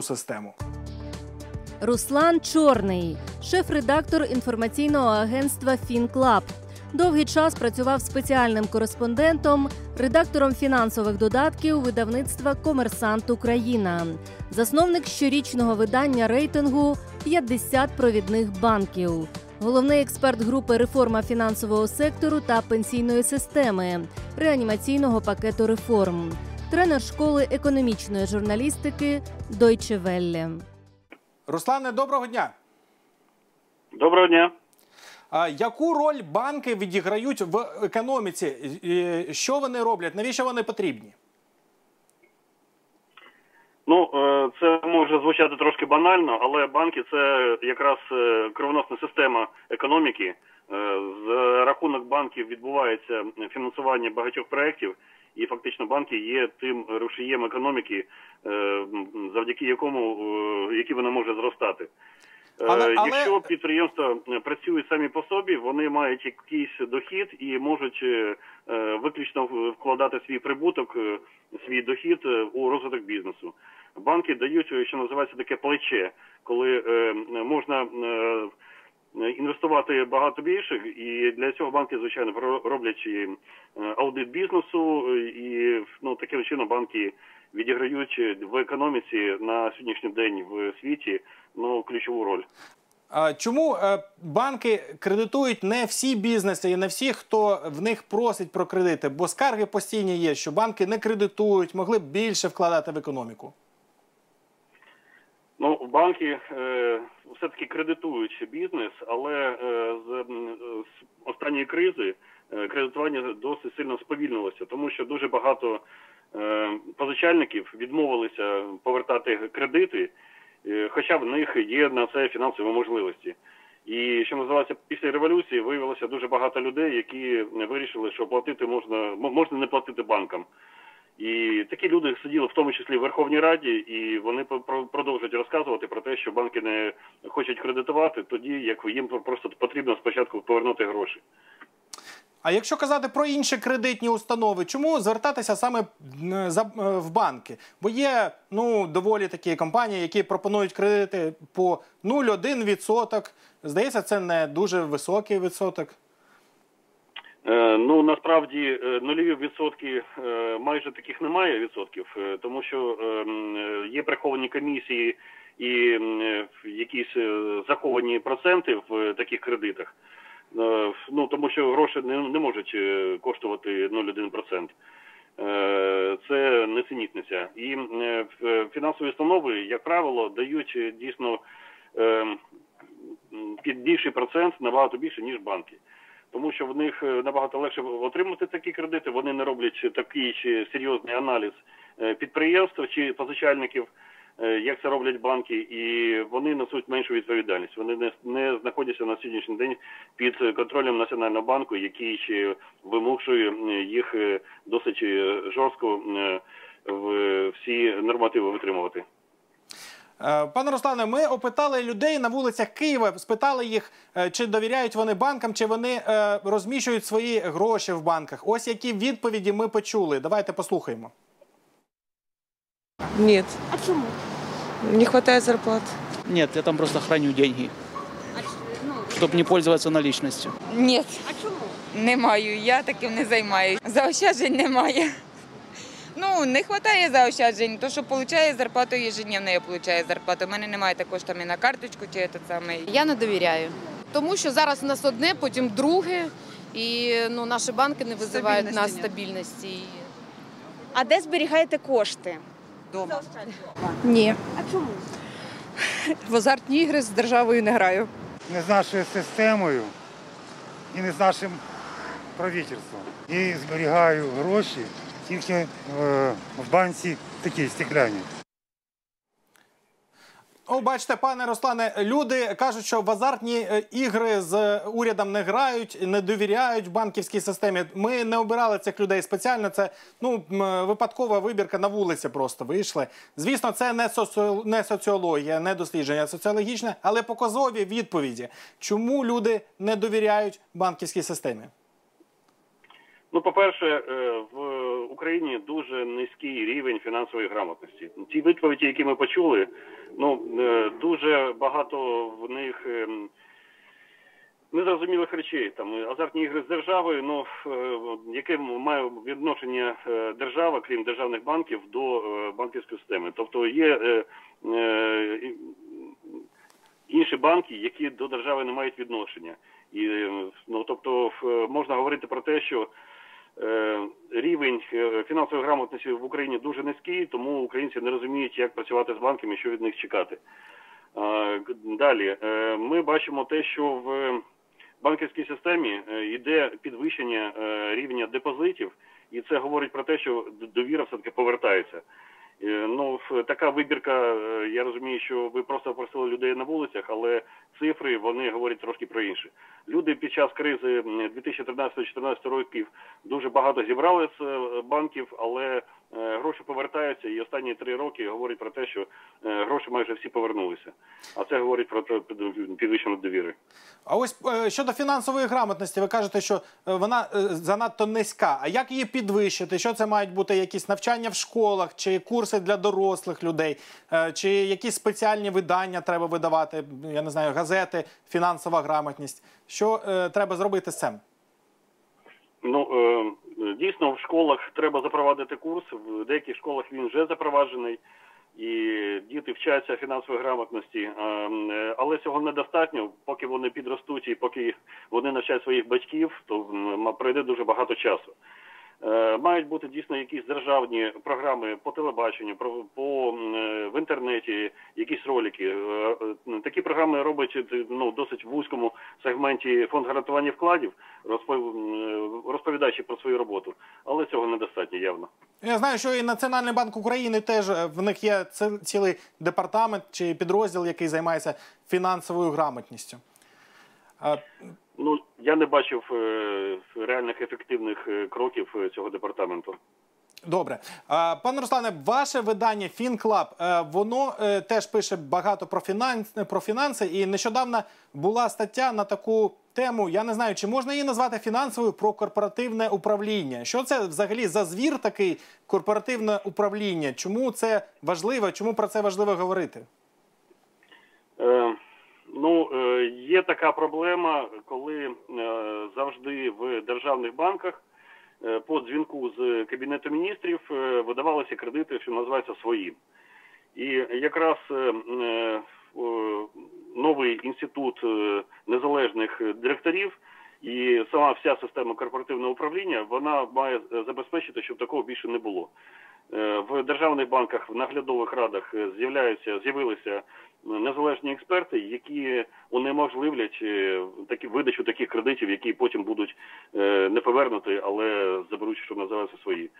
систему. Руслан Чорний, шеф-редактор інформаційного агентства FinClub. Довгий час працював спеціальним кореспондентом, редактором фінансових додатків видавництва Комерсант Україна, засновник щорічного видання рейтингу «50 провідних банків, головний експерт групи реформа фінансового сектору та пенсійної системи, реанімаційного пакету реформ, тренер школи економічної журналістики Deutsche Welle. Руслане, доброго дня. Доброго дня. А яку роль банки відіграють в економіці? Що вони роблять? Навіщо вони потрібні? Ну, е, це може звучати трошки банально, але банки це якраз е, кровоносна система економіки. Е, За рахунок банків відбувається фінансування багатьох проєктів, і фактично банки є тим рушієм економіки, е, завдяки якому е, які вона може зростати. Е, Але- але- Якщо підприємства працюють самі по собі, вони мають якийсь дохід і можуть виключно вкладати свій прибуток, свій дохід у розвиток бізнесу. Банки дають, що називається таке плече, коли можна інвестувати багато більше, і для цього банки, звичайно, роблять е, аудит бізнесу, е, і ну таким чином банки відіграють в економіці на сьогоднішній день в світі ну ключову роль. Чому е, банки кредитують не всі бізнеси і не всі, хто в них просить про кредити? Бо скарги постійні є, що банки не кредитують, могли б більше вкладати в економіку. Ну, банки е, все-таки кредитують бізнес, але е, з, з останньої кризи е, кредитування досить сильно сповільнилося, тому що дуже багато е, позичальників відмовилися повертати кредити, е, хоча в них є на це фінансові можливості. І що називається після революції виявилося дуже багато людей, які вирішили, що платити можна можна не платити банкам. І такі люди сиділи в тому числі в Верховній Раді, і вони продовжують розказувати про те, що банки не хочуть кредитувати, тоді як їм просто потрібно спочатку повернути гроші. А якщо казати про інші кредитні установи, чому звертатися саме за- е, в банки? Бо є ну доволі такі компанії, які пропонують кредити по 0,1%. Здається, це не дуже високий відсоток. Е, ну насправді е, нульові відсотки е, майже таких немає відсотків, тому що є приховані комісії і якісь заховані проценти в таких кредитах. Ну тому що гроші не, не можуть коштувати 0,1%. Е, Це несенітниця. І е, фінансові установи, як правило, дають дійсно під більший процент набагато більше, ніж банки тому що в них е, набагато легше отримати такі кредити. Вони не роблять такий чи серйозний аналіз е, підприємств чи позичальників, е, як це роблять банки, і вони несуть меншу відповідальність. Вони не, не знаходяться на сьогоднішній день під контролем національного банку, який ще вимушує їх досить жорстко в всі нормативи витримувати. Е, Пане Руслане, ми опитали людей на вулицях Києва, спитали їх, е, чи довіряють вони банкам, чи вони е, розміщують свої гроші в банках. Ось які відповіді ми почули. Давайте послухаємо. Нет, А чому? не хватает зарплат. Нет, я там просто храню деньги, А ч- ну, не пользоваться наличностью. Ні, а чому? не маю. Я таким не займаюся. Заощаджень немає. Ну, не вистачає заощаджень, то що получає зарплату ежедневно, я получаю зарплату. У мене немає також там і на карточку, чи це саме. Я не довіряю, тому що зараз у нас одне, потім друге, і ну, наші банки не визивають нас стабільності. А де зберігаєте кошти? Дома. Ні, А чому? в азартні ігри з державою не граю. не з нашою системою і не з нашим правительством. І зберігаю гроші тільки е, в банці такі стекляні. О, бачите, пане Руслане, люди кажуть, що в азартні е, ігри з урядом не грають, не довіряють банківській системі. Ми не обирали цих людей спеціально. Це ну е, випадкова вибірка на вулиці. Просто вийшли. Звісно, це не соціо- не соціологія, не дослідження соціологічне, але показові відповіді, чому люди не довіряють банківській системі. Ну, по-перше, е, в Україні дуже низький рівень фінансової грамотності. Ті відповіді, які ми почули, ну е, дуже багато в них. ем, Незрозумілих речей там е, азартні ігри з державою. Ну е, яке має відношення держава, крім державних банків, до банківської системи. Тобто є інші банки, які до держави не мають відношення. І ну тобто можна говорити про те, що рівень е, фінансової грамотності в Україні дуже низький, тому українці не розуміють, як працювати з банками, що від них чекати. Е, Далі е, ми бачимо те, що в банківській системі е, йде підвищення е, рівня депозитів, і це говорить про те, що довіра все таки повертається. Е, Ну, така вибірка, е, я розумію, що ви просто просили людей на вулицях, але цифри вони говорять трошки про інше. Люди під час кризи м, 2013-2014 років дуже багато зібрали з е, банків, але е, гроші повертаються, і останні три роки говорять про те, що е, гроші майже всі повернулися. А це говорить про те- під- підвищену довіри. А ось щодо фінансової грамотності, ви кажете, що вона занадто низька. А як її підвищити? Що це мають бути якісь навчання в школах, чи курси для дорослих людей, чи якісь спеціальні видання треба видавати? Я не знаю, газети, фінансова грамотність. Що е, треба зробити з цим? Ну е, дійсно в школах треба запровадити курс. В деяких школах він вже запроваджений, і діти вчаться фінансової грамотності. Е, е, Але цього недостатньо, поки вони підростуть і поки вони навчають своїх батьків, то пройде дуже багато часу. Е, Мають бути дійсно якісь державні програми по телебаченню, про- по е, в інтернеті, якісь ролики. Е, Такі програми робить ну досить вузькому сегменті фонд гарантування вкладів, розповідаючи про свою роботу, але цього недостатньо явно. Я знаю, що і Національний банк України теж в них є ці- цілий департамент чи підрозділ, який займається фінансовою грамотністю. Е, Ну я не бачив е, реальних ефективних е, кроків е, цього департаменту. Добре, пане Руслане, ваше видання FinClub, е, воно теж пише багато про фінанс, про фінанси, і нещодавно була стаття на таку тему. Я не знаю, чи можна її назвати фінансовою про корпоративне управління. Що це взагалі за звір такий корпоративне управління? Чому це важливо? Чому про це важливо говорити? Е, ну, е, є така проблема, коли е, завжди в державних банках е, по дзвінку з Кабінету міністрів видавалися кредити, що називаються свої. І якраз новий інститут незалежних директорів і сама вся система корпоративного управління вона має забезпечити, щоб такого більше не було. В державних банках в наглядових радах з'являються з'явилися незалежні експерти, які унеможливлять е, такі видачу таких кредитів, які потім будуть е, не повернути, але заберуть, що називається свої.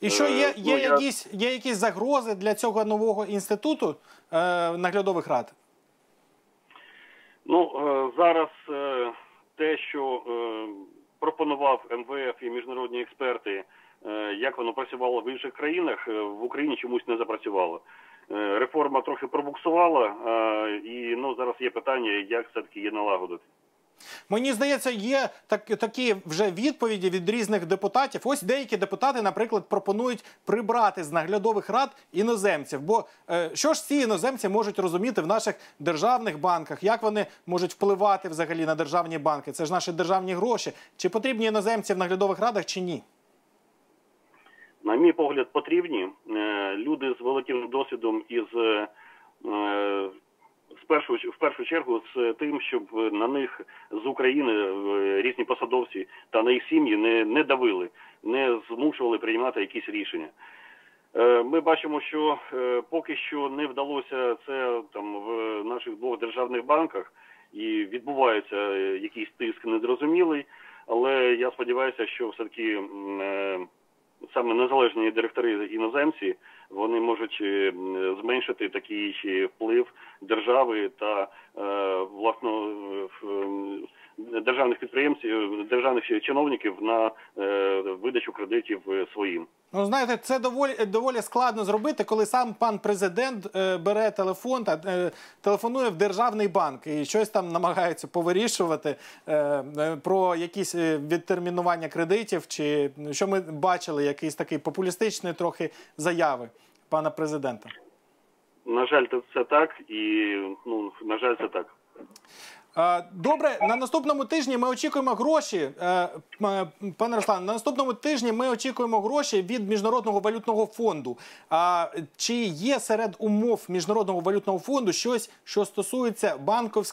І що є, Е, є, ну, я- якісь, є якісь загрози для цього нового інституту е, наглядових рад? Ну е, зараз е, те, що е, пропонував МВФ і міжнародні експерти, е, як воно працювало в інших країнах, в Україні чомусь не запрацювало. Е, Реформа трохи пробуксувала, е, і ну зараз є питання, як все таки її налагодити. Мені здається, є так, такі вже відповіді від різних депутатів. Ось деякі депутати, наприклад, пропонують прибрати з наглядових рад іноземців. Бо е, що ж ці іноземці можуть розуміти в наших державних банках? Як вони можуть впливати взагалі на державні банки? Це ж наші державні гроші. Чи потрібні іноземці в наглядових радах, чи ні? На мій погляд, потрібні Е, люди з великим досвідом і е, з першу в першу чергу з тим, щоб на них з України е, різні посадовці та на їх сім'ї не, не давили, не змушували приймати якісь рішення. Ми бачимо, що поки що не вдалося це там в наших двох державних банках, і відбувається якийсь тиск незрозумілий. Але я сподіваюся, що все таки саме незалежні директори іноземці вони можуть е, зменшити такий вплив держави та е, власно е, державних підприємців, державних чиновників на е, видачу кредитів е, своїм. Ну, знаєте, це доволі доволі складно зробити, коли сам пан президент е, бере телефон та е, телефонує в державний банк і щось там намагається повирішувати е, е, про якісь е, відтермінування кредитів, чи що ми бачили, якийсь такий популістичний трохи заяви пана президента. На жаль, це так, і ну на жаль, це так. Е, Добре, на наступному тижні ми очікуємо гроші. Е, Пане Руслан, на наступному тижні ми очікуємо гроші від міжнародного валютного фонду. А чи є серед умов міжнародного валютного фонду щось, що стосується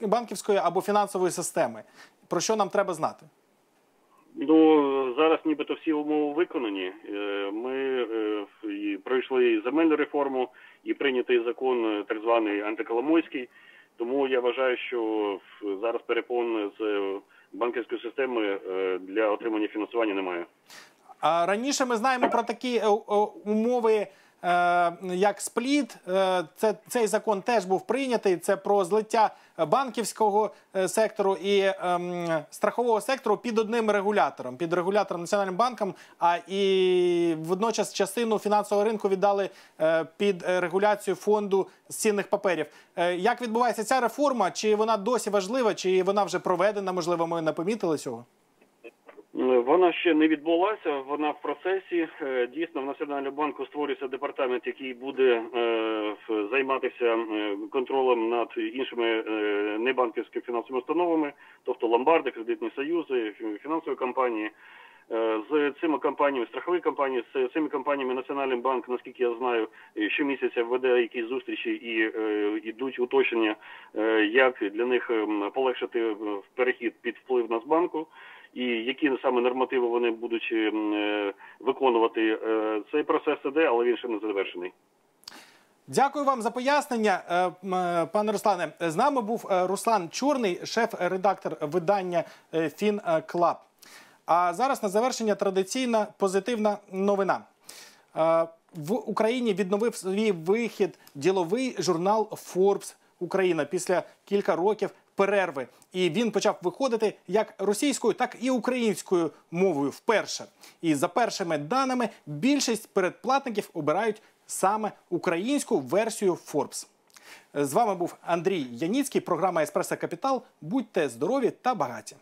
банківської або фінансової системи? Про що нам треба знати? Ну зараз нібито всі умови виконані. Е, Ми е, пройшли і земельну реформу, і прийнятий закон е, так званий антиколомойський. Тому я вважаю, що зараз перепон з банківської системи для отримання фінансування немає. А раніше ми знаємо про такі умови. Е, Як спліт, Е, це цей закон теж був прийнятий. Це про злиття банківського е, сектору і ем, страхового сектору під одним регулятором, під регулятором Національним банком. А і водночас частину фінансового ринку віддали під регуляцію фонду цінних паперів. Як відбувається ця реформа? Чи вона досі важлива, чи вона вже проведена? Можливо, ми не помітили цього. Вона ще не відбулася, вона в процесі. Е, Дійсно, в Національному банку створюється департамент, який буде е, займатися контролем над іншими е, небанківськими фінансовими установами, тобто ломбарди, кредитні союзи, фі- фінансові компанії. З цими компаніями, страхові компанії, з цими компаніями Національний банк, наскільки я знаю, щомісяця веде якісь зустрічі і йдуть уточнення, як для них полегшити перехід під вплив Нацбанку і які саме нормативи вони будуть ем, е, виконувати. Е, Цей процес іде, але він ще не завершений. Дякую вам за пояснення, Е, е, пане Руслане. З нами був е, Руслан Чорний, шеф-редактор видання е, FinClub. А зараз на завершення традиційна позитивна новина. Е, В Україні відновив свій вихід діловий журнал Forbes Україна після кілька років перерви. І він почав виходити як російською, так і українською мовою вперше. І за першими даними, більшість передплатників обирають саме українську версію Forbes. З вами був Андрій Яніцький, програма Еспресо Капітал. Будьте здорові та багаті.